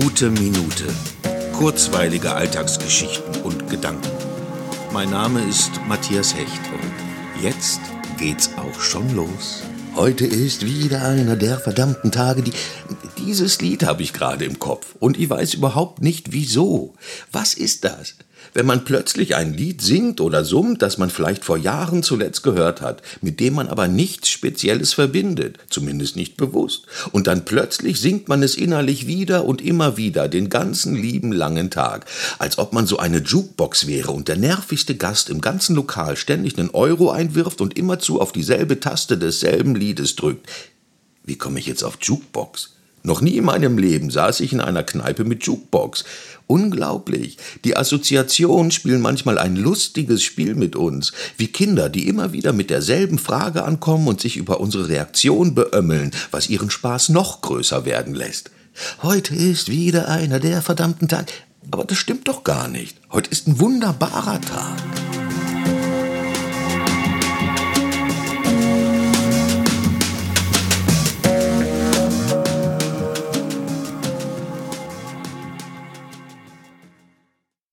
Gute Minute. Kurzweilige Alltagsgeschichten und Gedanken. Mein Name ist Matthias Hecht und jetzt geht's auch schon los. Heute ist wieder einer der verdammten Tage, die. Dieses Lied habe ich gerade im Kopf und ich weiß überhaupt nicht wieso. Was ist das? Wenn man plötzlich ein Lied singt oder summt, das man vielleicht vor Jahren zuletzt gehört hat, mit dem man aber nichts Spezielles verbindet, zumindest nicht bewusst, und dann plötzlich singt man es innerlich wieder und immer wieder, den ganzen lieben langen Tag, als ob man so eine Jukebox wäre und der nervigste Gast im ganzen Lokal ständig einen Euro einwirft und immerzu auf dieselbe Taste desselben Liedes drückt. Wie komme ich jetzt auf Jukebox? Noch nie in meinem Leben saß ich in einer Kneipe mit Jukebox. Unglaublich. Die Assoziationen spielen manchmal ein lustiges Spiel mit uns, wie Kinder, die immer wieder mit derselben Frage ankommen und sich über unsere Reaktion beömmeln, was ihren Spaß noch größer werden lässt. Heute ist wieder einer der verdammten Tag. Aber das stimmt doch gar nicht. Heute ist ein wunderbarer Tag.